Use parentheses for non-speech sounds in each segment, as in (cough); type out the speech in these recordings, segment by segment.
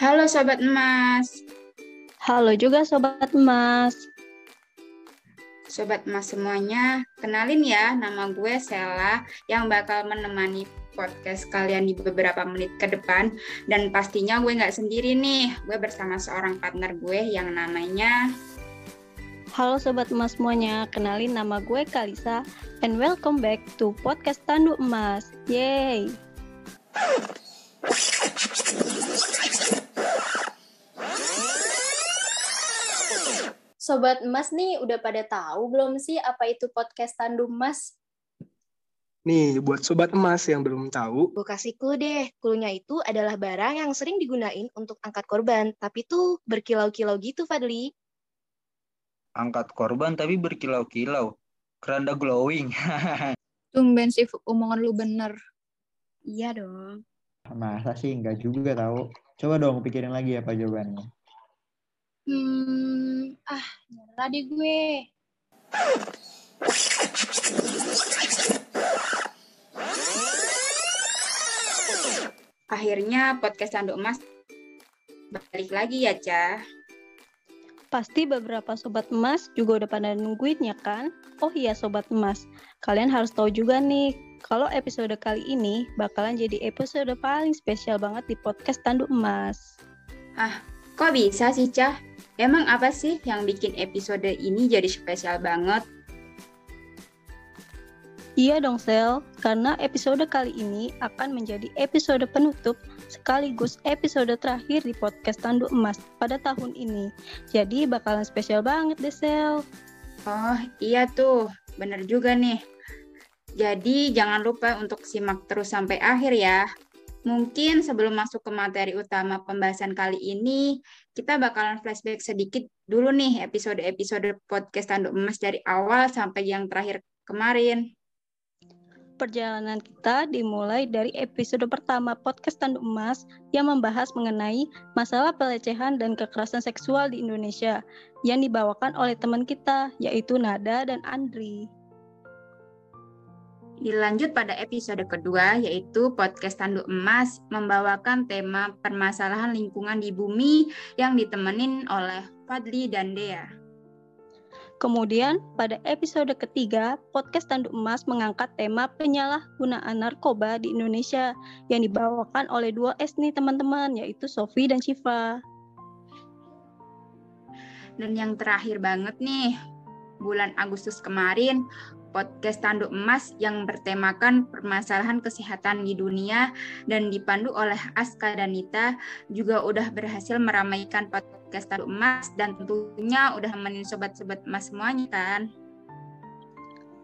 Halo Sobat Emas. Halo juga Sobat Emas. Sobat Emas semuanya, kenalin ya nama gue Sela yang bakal menemani podcast kalian di beberapa menit ke depan. Dan pastinya gue nggak sendiri nih, gue bersama seorang partner gue yang namanya... Halo Sobat Emas semuanya, kenalin nama gue Kalisa and welcome back to podcast Tanduk Emas. Yeay! Sobat Emas nih udah pada tahu belum sih apa itu podcast Tandu Emas? Nih, buat sobat emas yang belum tahu, Gue kasih clue deh. Clue-nya itu adalah barang yang sering digunain untuk angkat korban, tapi tuh berkilau-kilau gitu, Fadli. angkat korban tapi berkilau-kilau. Keranda glowing. (laughs) Tumben sih omongan lu bener. Iya dong. Masa sih enggak juga tahu. Coba dong pikirin lagi apa jawabannya. Hmm, ah, nyerah deh gue. Akhirnya podcast Tanduk Emas balik lagi ya, Cah. Pasti beberapa Sobat Emas juga udah pada nungguin ya kan? Oh iya Sobat Emas, kalian harus tahu juga nih, kalau episode kali ini bakalan jadi episode paling spesial banget di podcast Tanduk Emas. Kok bisa sih, Cah? Emang apa sih yang bikin episode ini jadi spesial banget? Iya dong Sel, karena episode kali ini akan menjadi episode penutup sekaligus episode terakhir di podcast Tanduk Emas pada tahun ini. Jadi bakalan spesial banget deh Sel. Oh, iya tuh. Bener juga nih. Jadi jangan lupa untuk simak terus sampai akhir ya. Mungkin sebelum masuk ke materi utama pembahasan kali ini, kita bakalan flashback sedikit dulu nih episode-episode podcast Tanduk Emas dari awal sampai yang terakhir kemarin. Perjalanan kita dimulai dari episode pertama podcast Tanduk Emas yang membahas mengenai masalah pelecehan dan kekerasan seksual di Indonesia yang dibawakan oleh teman kita yaitu Nada dan Andri. Dilanjut pada episode kedua, yaitu podcast Tanduk Emas membawakan tema permasalahan lingkungan di bumi yang ditemenin oleh Fadli dan Dea. Kemudian pada episode ketiga, podcast Tanduk Emas mengangkat tema penyalahgunaan narkoba di Indonesia yang dibawakan oleh dua S nih teman-teman, yaitu Sofi dan Shiva. Dan yang terakhir banget nih, bulan Agustus kemarin, podcast Tanduk Emas yang bertemakan permasalahan kesehatan di dunia dan dipandu oleh Aska dan Nita juga udah berhasil meramaikan podcast Tanduk Emas dan tentunya udah nemenin sobat-sobat emas semuanya kan.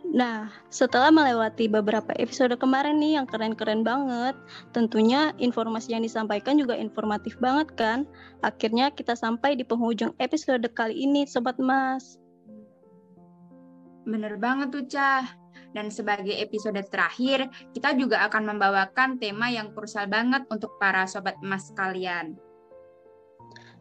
Nah, setelah melewati beberapa episode kemarin nih yang keren-keren banget, tentunya informasi yang disampaikan juga informatif banget kan? Akhirnya kita sampai di penghujung episode kali ini, Sobat Mas. Bener banget tuh, Cah. Dan sebagai episode terakhir, kita juga akan membawakan tema yang krusial banget untuk para sobat emas kalian.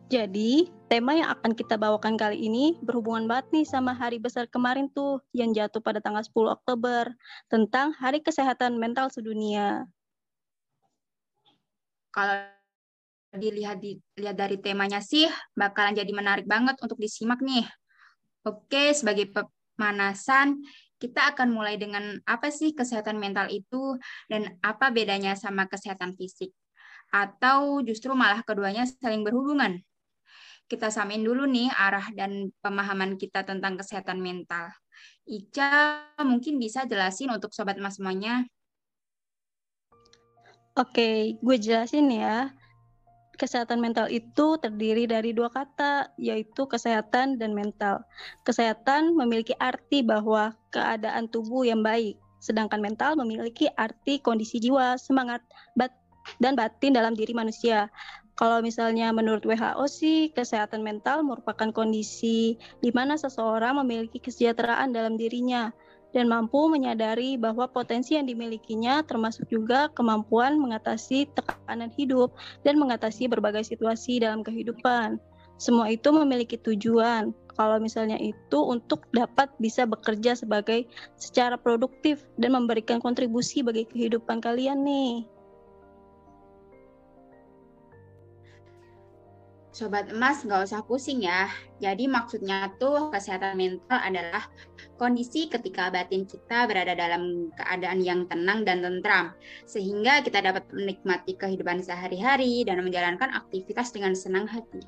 Jadi, tema yang akan kita bawakan kali ini berhubungan banget nih sama hari besar kemarin tuh yang jatuh pada tanggal 10 Oktober tentang Hari Kesehatan Mental Sedunia. Kalau dilihat di, lihat dari temanya sih, bakalan jadi menarik banget untuk disimak nih. Oke, sebagai pemanasan, kita akan mulai dengan apa sih kesehatan mental itu dan apa bedanya sama kesehatan fisik? Atau justru malah keduanya saling berhubungan? Kita samain dulu nih arah dan pemahaman kita tentang kesehatan mental. Ica mungkin bisa jelasin untuk sobat emas semuanya. Oke, gue jelasin ya. Kesehatan mental itu terdiri dari dua kata, yaitu kesehatan dan mental. Kesehatan memiliki arti bahwa keadaan tubuh yang baik, sedangkan mental memiliki arti kondisi jiwa, semangat, bat dan batin dalam diri manusia. Kalau misalnya menurut WHO sih, kesehatan mental merupakan kondisi di mana seseorang memiliki kesejahteraan dalam dirinya dan mampu menyadari bahwa potensi yang dimilikinya termasuk juga kemampuan mengatasi tekanan hidup dan mengatasi berbagai situasi dalam kehidupan. Semua itu memiliki tujuan. Kalau misalnya itu untuk dapat bisa bekerja sebagai secara produktif dan memberikan kontribusi bagi kehidupan kalian nih. Sobat emas nggak usah pusing ya. Jadi maksudnya tuh kesehatan mental adalah kondisi ketika batin kita berada dalam keadaan yang tenang dan tentram. Sehingga kita dapat menikmati kehidupan sehari-hari dan menjalankan aktivitas dengan senang hati.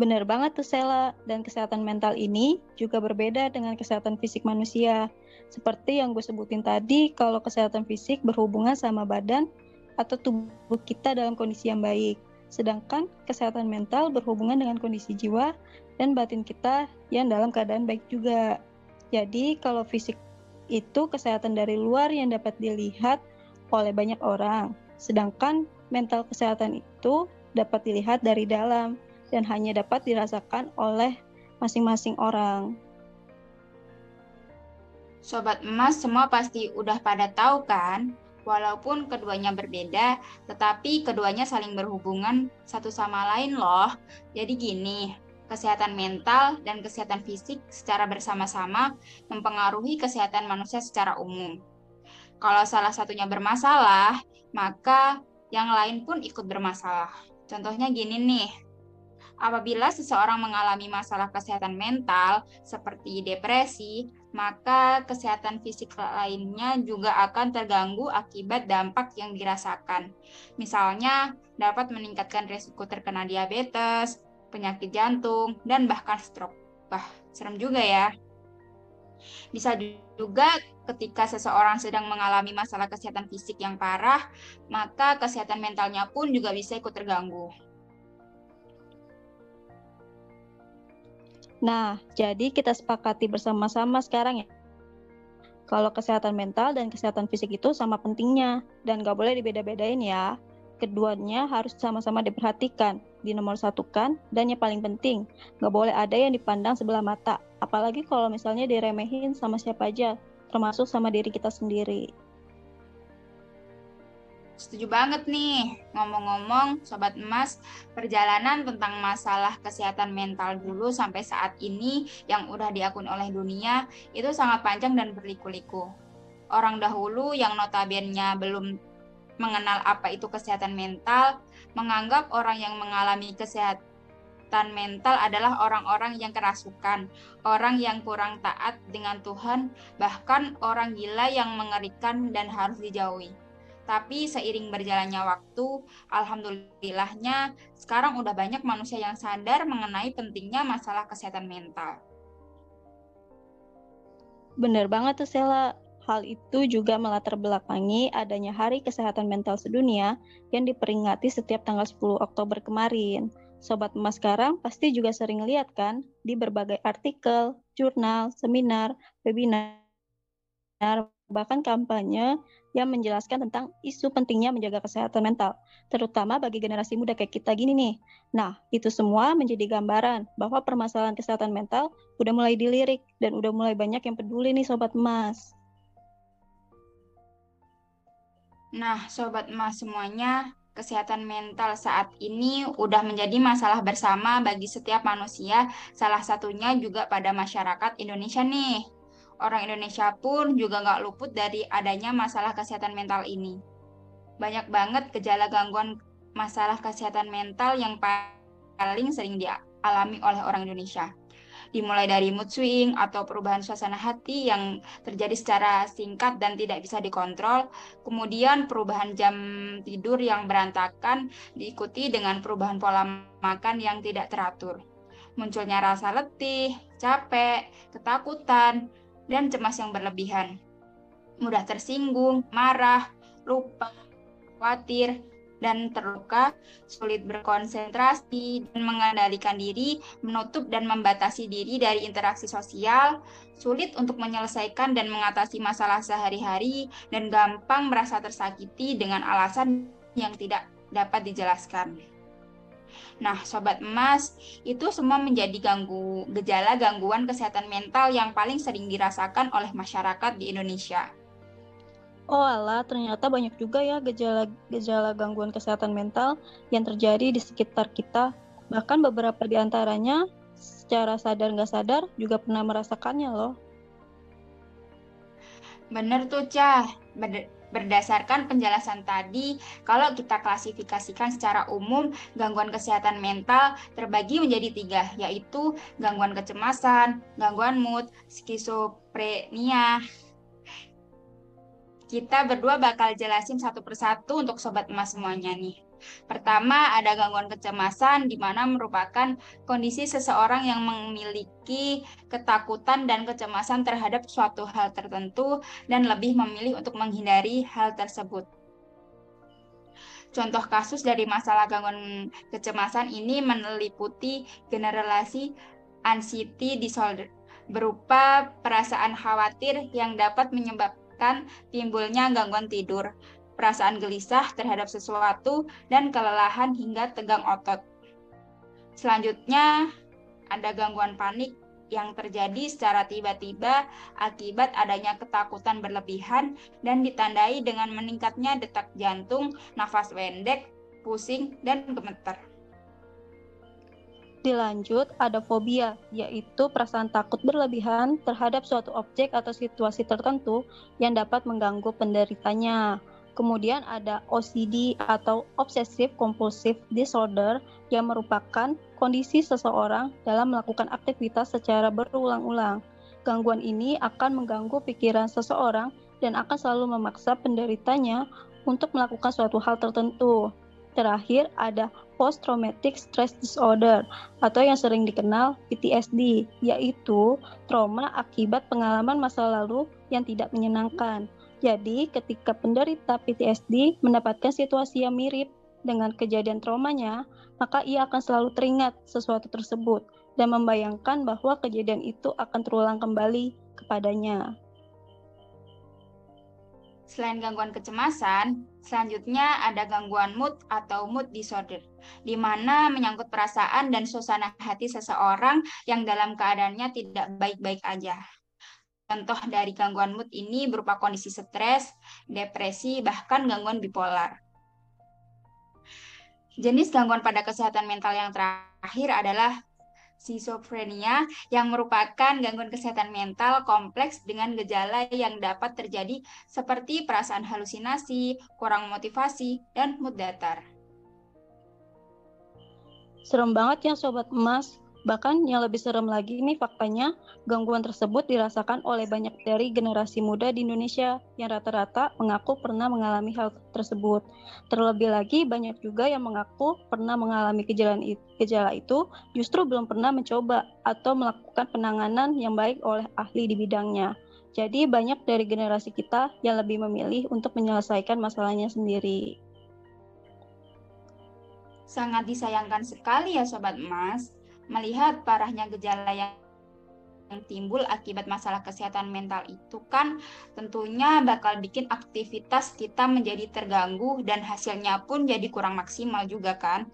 Benar banget tuh Sela, dan kesehatan mental ini juga berbeda dengan kesehatan fisik manusia. Seperti yang gue sebutin tadi, kalau kesehatan fisik berhubungan sama badan atau tubuh kita dalam kondisi yang baik. Sedangkan kesehatan mental berhubungan dengan kondisi jiwa dan batin kita yang dalam keadaan baik juga. Jadi kalau fisik itu kesehatan dari luar yang dapat dilihat oleh banyak orang. Sedangkan mental kesehatan itu dapat dilihat dari dalam dan hanya dapat dirasakan oleh masing-masing orang. Sobat emas semua pasti udah pada tahu kan Walaupun keduanya berbeda, tetapi keduanya saling berhubungan satu sama lain loh. Jadi gini, kesehatan mental dan kesehatan fisik secara bersama-sama mempengaruhi kesehatan manusia secara umum. Kalau salah satunya bermasalah, maka yang lain pun ikut bermasalah. Contohnya gini nih, Apabila seseorang mengalami masalah kesehatan mental seperti depresi, maka kesehatan fisik lainnya juga akan terganggu akibat dampak yang dirasakan. Misalnya, dapat meningkatkan risiko terkena diabetes, penyakit jantung, dan bahkan stroke. Wah, serem juga ya. Bisa juga ketika seseorang sedang mengalami masalah kesehatan fisik yang parah, maka kesehatan mentalnya pun juga bisa ikut terganggu. Nah, jadi kita sepakati bersama-sama sekarang ya. Kalau kesehatan mental dan kesehatan fisik itu sama pentingnya dan gak boleh dibeda-bedain ya. Keduanya harus sama-sama diperhatikan, dinomor satukan, dan yang paling penting, gak boleh ada yang dipandang sebelah mata. Apalagi kalau misalnya diremehin sama siapa aja, termasuk sama diri kita sendiri. Setuju banget nih. Ngomong-ngomong, Sobat Emas, perjalanan tentang masalah kesehatan mental dulu sampai saat ini yang udah diakui oleh dunia itu sangat panjang dan berliku-liku. Orang dahulu yang notabene belum mengenal apa itu kesehatan mental, menganggap orang yang mengalami kesehatan mental adalah orang-orang yang kerasukan, orang yang kurang taat dengan Tuhan, bahkan orang gila yang mengerikan dan harus dijauhi. Tapi seiring berjalannya waktu, alhamdulillahnya sekarang udah banyak manusia yang sadar mengenai pentingnya masalah kesehatan mental. Bener banget tuh Sela. Hal itu juga melatar belakangi adanya Hari Kesehatan Mental Sedunia yang diperingati setiap tanggal 10 Oktober kemarin. Sobat emas sekarang pasti juga sering lihat kan di berbagai artikel, jurnal, seminar, webinar, bahkan kampanye yang menjelaskan tentang isu pentingnya menjaga kesehatan mental, terutama bagi generasi muda kayak kita gini nih. Nah, itu semua menjadi gambaran bahwa permasalahan kesehatan mental udah mulai dilirik dan udah mulai banyak yang peduli nih sobat emas. Nah, sobat emas semuanya, kesehatan mental saat ini udah menjadi masalah bersama bagi setiap manusia, salah satunya juga pada masyarakat Indonesia nih orang Indonesia pun juga nggak luput dari adanya masalah kesehatan mental ini. Banyak banget gejala gangguan masalah kesehatan mental yang paling sering dialami oleh orang Indonesia. Dimulai dari mood swing atau perubahan suasana hati yang terjadi secara singkat dan tidak bisa dikontrol, kemudian perubahan jam tidur yang berantakan diikuti dengan perubahan pola makan yang tidak teratur munculnya rasa letih, capek, ketakutan, dan cemas yang berlebihan. Mudah tersinggung, marah, lupa, khawatir, dan terluka, sulit berkonsentrasi dan mengendalikan diri, menutup dan membatasi diri dari interaksi sosial, sulit untuk menyelesaikan dan mengatasi masalah sehari-hari, dan gampang merasa tersakiti dengan alasan yang tidak dapat dijelaskan. Nah, sobat emas, itu semua menjadi ganggu gejala gangguan kesehatan mental yang paling sering dirasakan oleh masyarakat di Indonesia. Oh alah, ternyata banyak juga ya gejala-gejala gangguan kesehatan mental yang terjadi di sekitar kita. Bahkan beberapa di antaranya secara sadar nggak sadar juga pernah merasakannya loh. Bener tuh, Cah. Berdasarkan penjelasan tadi, kalau kita klasifikasikan secara umum, gangguan kesehatan mental terbagi menjadi tiga, yaitu gangguan kecemasan, gangguan mood, skizofrenia. Kita berdua bakal jelasin satu persatu untuk sobat emas semuanya nih. Pertama, ada gangguan kecemasan, di mana merupakan kondisi seseorang yang memiliki ketakutan dan kecemasan terhadap suatu hal tertentu dan lebih memilih untuk menghindari hal tersebut. Contoh kasus dari masalah gangguan kecemasan ini meliputi generalisasi anxiety disorder berupa perasaan khawatir yang dapat menyebabkan timbulnya gangguan tidur, perasaan gelisah terhadap sesuatu, dan kelelahan hingga tegang otot. Selanjutnya, ada gangguan panik yang terjadi secara tiba-tiba akibat adanya ketakutan berlebihan dan ditandai dengan meningkatnya detak jantung, nafas pendek, pusing, dan gemeter. Dilanjut, ada fobia, yaitu perasaan takut berlebihan terhadap suatu objek atau situasi tertentu yang dapat mengganggu penderitanya. Kemudian ada OCD atau Obsessive Compulsive Disorder yang merupakan kondisi seseorang dalam melakukan aktivitas secara berulang-ulang. Gangguan ini akan mengganggu pikiran seseorang dan akan selalu memaksa penderitanya untuk melakukan suatu hal tertentu. Terakhir ada Post Traumatic Stress Disorder atau yang sering dikenal PTSD, yaitu trauma akibat pengalaman masa lalu yang tidak menyenangkan. Jadi, ketika penderita PTSD mendapatkan situasi yang mirip dengan kejadian traumanya, maka ia akan selalu teringat sesuatu tersebut dan membayangkan bahwa kejadian itu akan terulang kembali kepadanya. Selain gangguan kecemasan, selanjutnya ada gangguan mood atau mood disorder, di mana menyangkut perasaan dan suasana hati seseorang yang dalam keadaannya tidak baik-baik aja. Contoh dari gangguan mood ini berupa kondisi stres, depresi, bahkan gangguan bipolar. Jenis gangguan pada kesehatan mental yang terakhir adalah schizophrenia yang merupakan gangguan kesehatan mental kompleks dengan gejala yang dapat terjadi seperti perasaan halusinasi, kurang motivasi, dan mood datar. Serem banget ya Sobat Emas, Bahkan yang lebih serem lagi ini faktanya, gangguan tersebut dirasakan oleh banyak dari generasi muda di Indonesia yang rata-rata mengaku pernah mengalami hal tersebut. Terlebih lagi banyak juga yang mengaku pernah mengalami gejala itu justru belum pernah mencoba atau melakukan penanganan yang baik oleh ahli di bidangnya. Jadi banyak dari generasi kita yang lebih memilih untuk menyelesaikan masalahnya sendiri. Sangat disayangkan sekali ya Sobat Emas melihat parahnya gejala yang timbul akibat masalah kesehatan mental itu kan tentunya bakal bikin aktivitas kita menjadi terganggu dan hasilnya pun jadi kurang maksimal juga kan.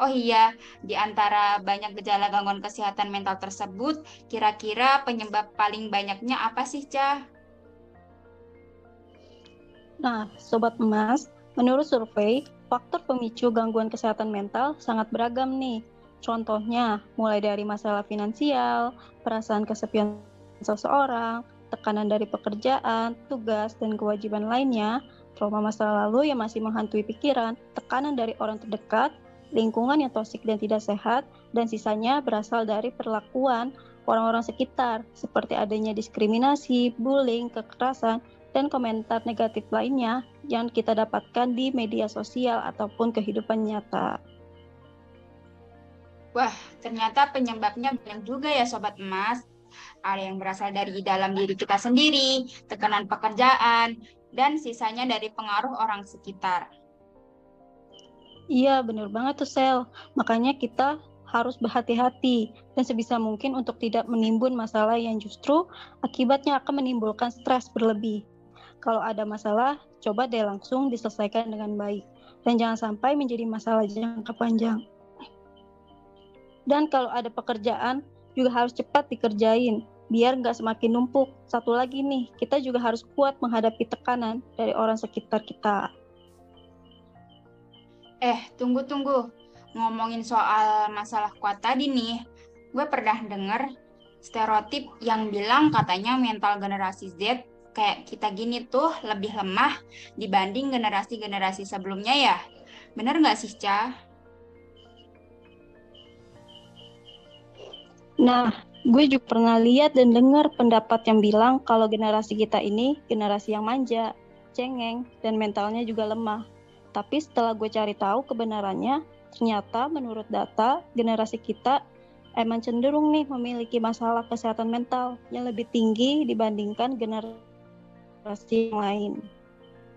Oh iya, di antara banyak gejala gangguan kesehatan mental tersebut, kira-kira penyebab paling banyaknya apa sih, Cah? Nah, Sobat Emas, menurut survei, faktor pemicu gangguan kesehatan mental sangat beragam nih. Contohnya, mulai dari masalah finansial, perasaan kesepian seseorang, tekanan dari pekerjaan, tugas, dan kewajiban lainnya, trauma masa lalu yang masih menghantui pikiran, tekanan dari orang terdekat, lingkungan yang toksik dan tidak sehat, dan sisanya berasal dari perlakuan orang-orang sekitar, seperti adanya diskriminasi, bullying, kekerasan, dan komentar negatif lainnya yang kita dapatkan di media sosial ataupun kehidupan nyata. Wah, ternyata penyebabnya banyak juga ya Sobat Emas. Ada yang berasal dari dalam diri kita sendiri, tekanan pekerjaan, dan sisanya dari pengaruh orang sekitar. Iya, benar banget tuh Sel. Makanya kita harus berhati-hati dan sebisa mungkin untuk tidak menimbun masalah yang justru akibatnya akan menimbulkan stres berlebih. Kalau ada masalah, coba deh langsung diselesaikan dengan baik dan jangan sampai menjadi masalah jangka panjang. Dan kalau ada pekerjaan juga harus cepat dikerjain biar nggak semakin numpuk. Satu lagi nih, kita juga harus kuat menghadapi tekanan dari orang sekitar kita. Eh, tunggu-tunggu. Ngomongin soal masalah kuat tadi nih, gue pernah denger stereotip yang bilang katanya mental generasi Z kayak kita gini tuh lebih lemah dibanding generasi-generasi sebelumnya ya. Bener nggak sih, Ca? Nah, gue juga pernah lihat dan dengar pendapat yang bilang kalau generasi kita ini generasi yang manja, cengeng, dan mentalnya juga lemah. Tapi setelah gue cari tahu kebenarannya, ternyata menurut data generasi kita emang cenderung nih memiliki masalah kesehatan mental yang lebih tinggi dibandingkan generasi yang lain.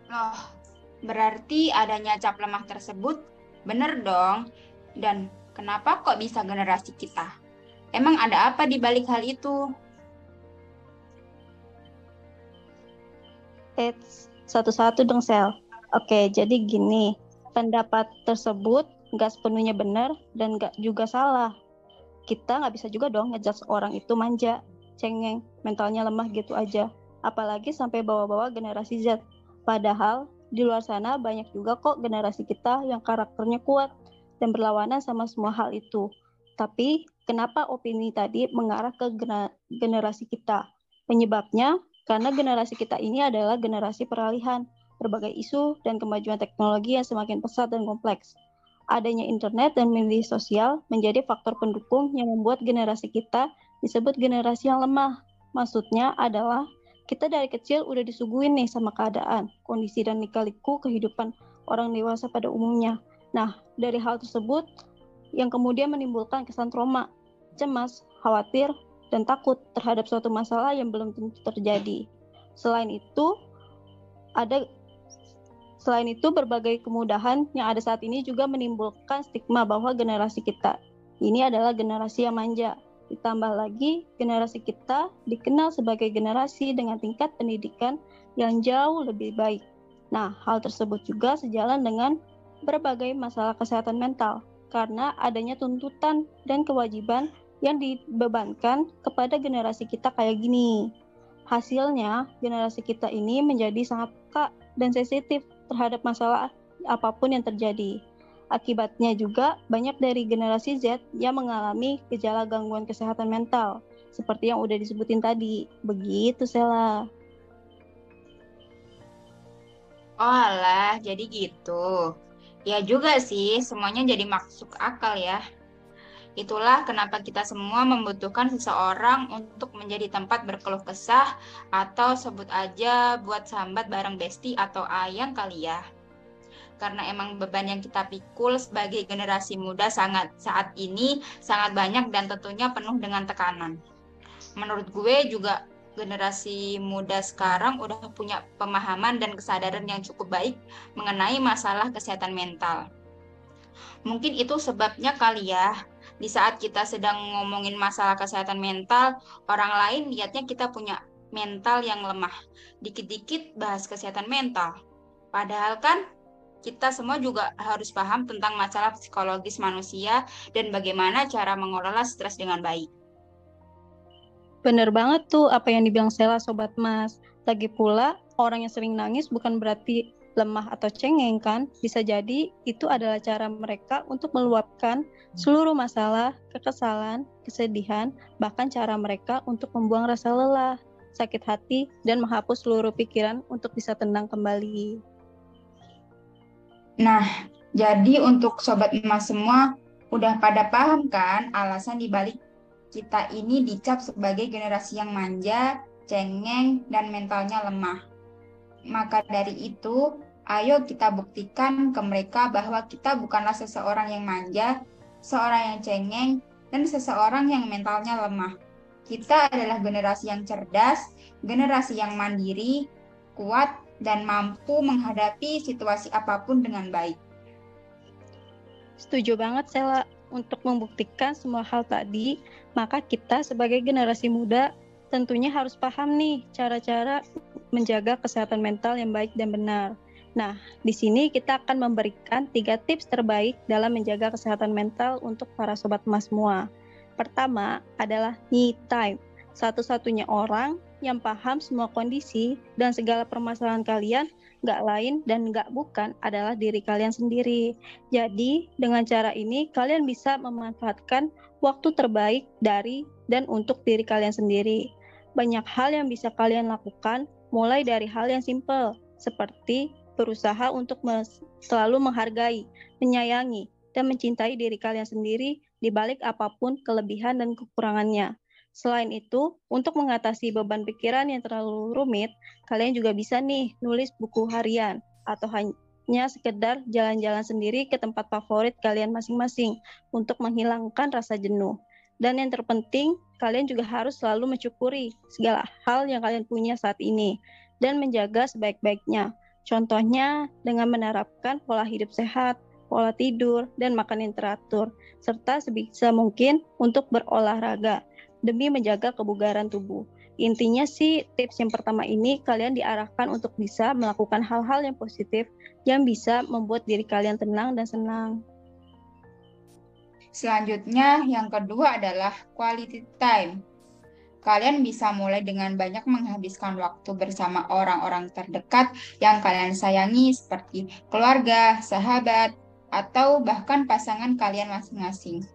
Oh, berarti adanya cap lemah tersebut bener dong. Dan kenapa kok bisa generasi kita? Emang ada apa di balik hal itu? Eits, satu-satu dong Sel. Oke, jadi gini, pendapat tersebut nggak sepenuhnya benar dan nggak juga salah. Kita nggak bisa juga dong ngejudge orang itu manja, cengeng, mentalnya lemah gitu aja. Apalagi sampai bawa-bawa generasi Z. Padahal di luar sana banyak juga kok generasi kita yang karakternya kuat dan berlawanan sama semua hal itu. Tapi kenapa opini tadi mengarah ke generasi kita? Penyebabnya karena generasi kita ini adalah generasi peralihan berbagai isu dan kemajuan teknologi yang semakin pesat dan kompleks. Adanya internet dan media sosial menjadi faktor pendukung yang membuat generasi kita disebut generasi yang lemah. Maksudnya adalah kita dari kecil udah disuguhin nih sama keadaan, kondisi dan lika-liku kehidupan orang dewasa pada umumnya. Nah, dari hal tersebut yang kemudian menimbulkan kesan trauma, cemas, khawatir, dan takut terhadap suatu masalah yang belum tentu terjadi. Selain itu, ada selain itu berbagai kemudahan yang ada saat ini juga menimbulkan stigma bahwa generasi kita ini adalah generasi yang manja. Ditambah lagi, generasi kita dikenal sebagai generasi dengan tingkat pendidikan yang jauh lebih baik. Nah, hal tersebut juga sejalan dengan berbagai masalah kesehatan mental karena adanya tuntutan dan kewajiban yang dibebankan kepada generasi kita kayak gini. Hasilnya, generasi kita ini menjadi sangat peka dan sensitif terhadap masalah apa pun yang terjadi. Akibatnya juga banyak dari generasi Z yang mengalami gejala gangguan kesehatan mental, seperti yang udah disebutin tadi. Begitu, Sela. Oh alah, jadi gitu. Ya juga sih, semuanya jadi masuk akal ya. Itulah kenapa kita semua membutuhkan seseorang untuk menjadi tempat berkeluh kesah atau sebut aja buat sambat bareng besti atau ayang kali ya. Karena emang beban yang kita pikul sebagai generasi muda sangat saat ini sangat banyak dan tentunya penuh dengan tekanan. Menurut gue juga generasi muda sekarang udah punya pemahaman dan kesadaran yang cukup baik mengenai masalah kesehatan mental. Mungkin itu sebabnya kali ya, di saat kita sedang ngomongin masalah kesehatan mental, orang lain lihatnya kita punya mental yang lemah. Dikit-dikit bahas kesehatan mental. Padahal kan kita semua juga harus paham tentang masalah psikologis manusia dan bagaimana cara mengelola stres dengan baik. Bener banget tuh apa yang dibilang Sela Sobat Mas. Lagi pula, orang yang sering nangis bukan berarti lemah atau cengeng kan, bisa jadi itu adalah cara mereka untuk meluapkan seluruh masalah, kekesalan, kesedihan, bahkan cara mereka untuk membuang rasa lelah, sakit hati, dan menghapus seluruh pikiran untuk bisa tenang kembali. Nah, jadi untuk sobat emas semua, udah pada paham kan alasan dibalik kita ini dicap sebagai generasi yang manja, cengeng, dan mentalnya lemah. Maka dari itu, ayo kita buktikan ke mereka bahwa kita bukanlah seseorang yang manja, seorang yang cengeng, dan seseorang yang mentalnya lemah. Kita adalah generasi yang cerdas, generasi yang mandiri, kuat, dan mampu menghadapi situasi apa pun dengan baik. Setuju banget, Sela. Untuk membuktikan semua hal tadi, maka kita sebagai generasi muda tentunya harus paham nih cara-cara menjaga kesehatan mental yang baik dan benar. Nah, di sini kita akan memberikan tiga tips terbaik dalam menjaga kesehatan mental untuk para sobat emas semua. Pertama adalah me time. Satu-satunya orang yang paham semua kondisi dan segala permasalahan kalian nggak lain dan nggak bukan adalah diri kalian sendiri. Jadi, dengan cara ini kalian bisa memanfaatkan waktu terbaik dari dan untuk diri kalian sendiri. Banyak hal yang bisa kalian lakukan mulai dari hal yang simpel, seperti berusaha untuk selalu menghargai, menyayangi, dan mencintai diri kalian sendiri di balik apa pun kelebihan dan kekurangannya. Selain itu, untuk mengatasi beban pikiran yang terlalu rumit, kalian juga bisa nih nulis buku harian atau hanya sekedar jalan-jalan sendiri ke tempat favorit kalian masing-masing untuk menghilangkan rasa jenuh. Dan yang terpenting, kalian juga harus selalu mensyukuri segala hal yang kalian punya saat ini dan menjaga sebaik-baiknya. Contohnya dengan menerapkan pola hidup sehat, pola tidur, dan makan yang teratur, serta sebisa mungkin untuk berolahraga demi menjaga kebugaran tubuh. Intinya sih tips yang pertama ini kalian diarahkan untuk bisa melakukan hal-hal yang positif yang bisa membuat diri kalian tenang dan senang. Selanjutnya yang kedua adalah quality time. Kalian bisa mulai dengan banyak menghabiskan waktu bersama orang-orang terdekat yang kalian sayangi seperti keluarga, sahabat, atau bahkan pasangan kalian masing-masing.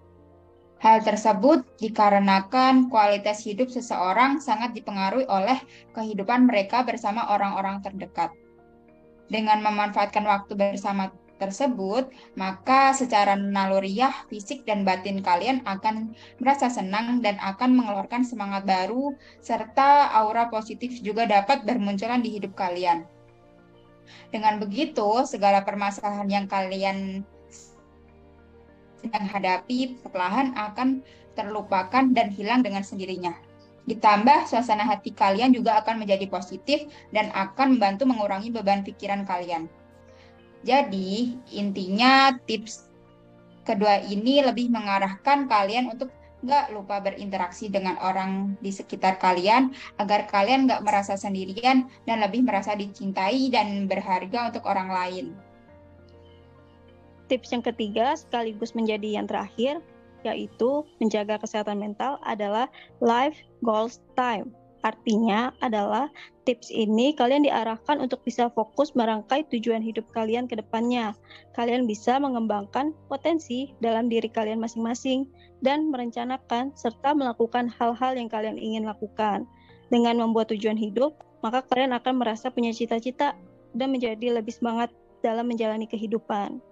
Hal tersebut dikarenakan kualitas hidup seseorang sangat dipengaruhi oleh kehidupan mereka bersama orang-orang terdekat. Dengan memanfaatkan waktu bersama tersebut, maka secara naluriah fisik dan batin kalian akan merasa senang dan akan mengeluarkan semangat baru serta aura positif juga dapat bermunculan di hidup kalian. Dengan begitu, segala permasalahan yang kalian sedang hadapi perlahan akan terlupakan dan hilang dengan sendirinya. Ditambah suasana hati kalian juga akan menjadi positif dan akan membantu mengurangi beban pikiran kalian. Jadi, intinya tips kedua ini lebih mengarahkan kalian untuk nggak lupa berinteraksi dengan orang di sekitar kalian agar kalian nggak merasa sendirian dan lebih merasa dicintai dan berharga untuk orang lain. Tips yang ketiga sekaligus menjadi yang terakhir yaitu menjaga kesehatan mental adalah life goals time. Artinya adalah tips ini kalian diarahkan untuk bisa fokus merangkai tujuan hidup kalian ke depannya. Kalian bisa mengembangkan potensi dalam diri kalian masing-masing dan merencanakan serta melakukan hal-hal yang kalian ingin lakukan. Dengan membuat tujuan hidup, maka kalian akan merasa punya cita-cita dan menjadi lebih semangat dalam menjalani kehidupan.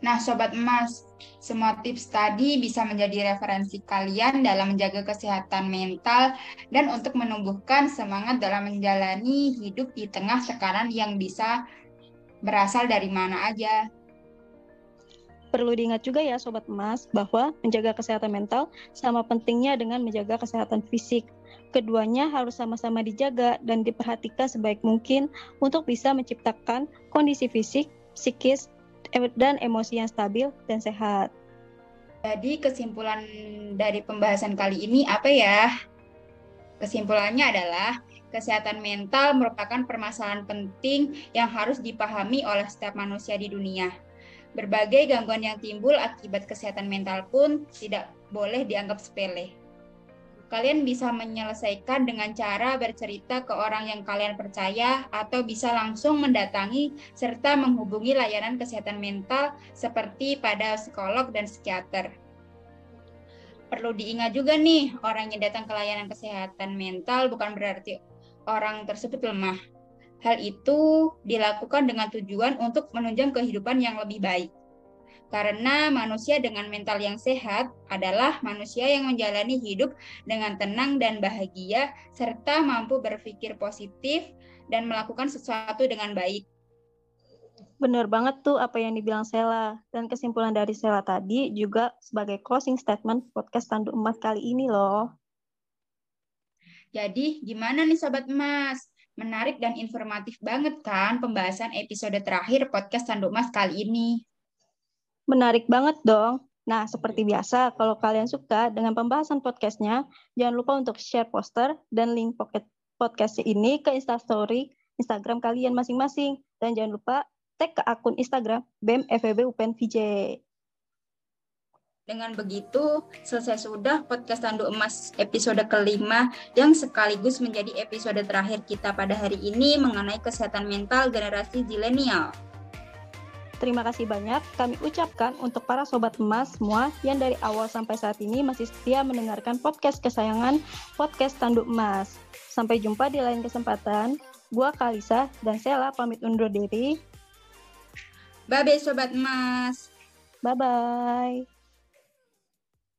Nah, Sobat Emas, semua tips tadi bisa menjadi referensi kalian dalam menjaga kesehatan mental dan untuk menumbuhkan semangat dalam menjalani hidup di tengah tekanan yang bisa berasal dari mana aja. Perlu diingat juga ya Sobat Emas bahwa menjaga kesehatan mental sama pentingnya dengan menjaga kesehatan fisik. Keduanya harus sama-sama dijaga dan diperhatikan sebaik mungkin untuk bisa menciptakan kondisi fisik, psikis, dan emosi yang stabil dan sehat. Jadi kesimpulan dari pembahasan kali ini apa ya? Kesimpulannya adalah kesehatan mental merupakan permasalahan penting yang harus dipahami oleh setiap manusia di dunia. Berbagai gangguan yang timbul akibat kesehatan mental pun tidak boleh dianggap sepele kalian bisa menyelesaikan dengan cara bercerita ke orang yang kalian percaya atau bisa langsung mendatangi serta menghubungi layanan kesehatan mental seperti pada psikolog dan psikiater. Perlu diingat juga nih, orang yang datang ke layanan kesehatan mental bukan berarti orang tersebut lemah. Hal itu dilakukan dengan tujuan untuk menunjang kehidupan yang lebih baik. Karena manusia dengan mental yang sehat adalah manusia yang menjalani hidup dengan tenang dan bahagia, serta mampu berpikir positif dan melakukan sesuatu dengan baik. Benar banget tuh apa yang dibilang Sela. Dan kesimpulan dari Sela tadi juga sebagai closing statement podcast Tandu Emas kali ini loh. Jadi gimana nih Sobat Emas? Menarik dan informatif banget kan pembahasan episode terakhir podcast Tandu Emas kali ini. Menarik banget dong. Nah, seperti biasa, kalau kalian suka dengan pembahasan podcastnya, jangan lupa untuk share poster dan link pocket podcast ini ke Instastory Instagram kalian masing-masing. Dan jangan lupa tag ke akun Instagram BEM FEB UPN VJ. Dengan begitu, selesai sudah podcast Tandu Emas episode kelima yang sekaligus menjadi episode terakhir kita pada hari ini mengenai kesehatan mental generasi zilenial. Terima kasih banyak kami ucapkan untuk para sobat emas semua yang dari awal sampai saat ini masih setia mendengarkan podcast kesayangan podcast Tanduk Emas. Sampai jumpa di lain kesempatan. Gua Kalisa dan Sela pamit undur diri. Bye-bye Sobat Emas. Bye-bye.